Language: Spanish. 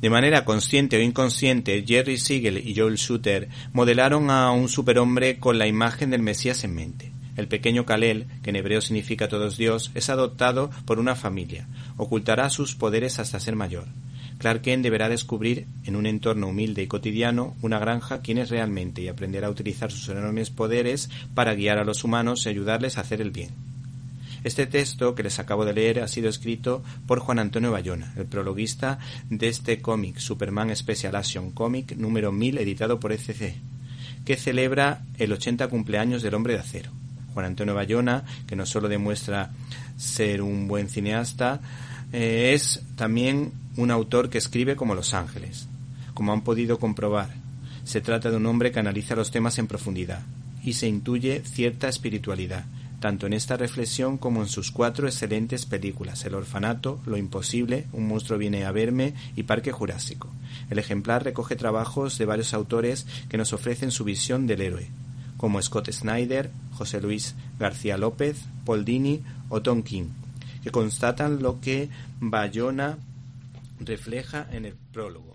De manera consciente o inconsciente, Jerry Siegel y Joel Shooter modelaron a un superhombre con la imagen del Mesías en mente. El pequeño Kalel, que en hebreo significa todos Dios, es adoptado por una familia. Ocultará sus poderes hasta ser mayor. Clark Kent deberá descubrir, en un entorno humilde y cotidiano, una granja quién es realmente y aprenderá a utilizar sus enormes poderes para guiar a los humanos y ayudarles a hacer el bien. Este texto que les acabo de leer ha sido escrito por Juan Antonio Bayona, el prologuista de este cómic, Superman Special Action Comic número 1000, editado por ECC, que celebra el 80 cumpleaños del Hombre de Acero. Juan Antonio Bayona, que no solo demuestra ser un buen cineasta, eh, es también un autor que escribe como Los Ángeles. Como han podido comprobar, se trata de un hombre que analiza los temas en profundidad y se intuye cierta espiritualidad, tanto en esta reflexión como en sus cuatro excelentes películas El orfanato, Lo imposible, Un monstruo viene a verme y Parque Jurásico. El ejemplar recoge trabajos de varios autores que nos ofrecen su visión del héroe, como Scott Snyder, José Luis García López, Paul Dini o Tom King, que constatan lo que Bayona refleja en el prólogo.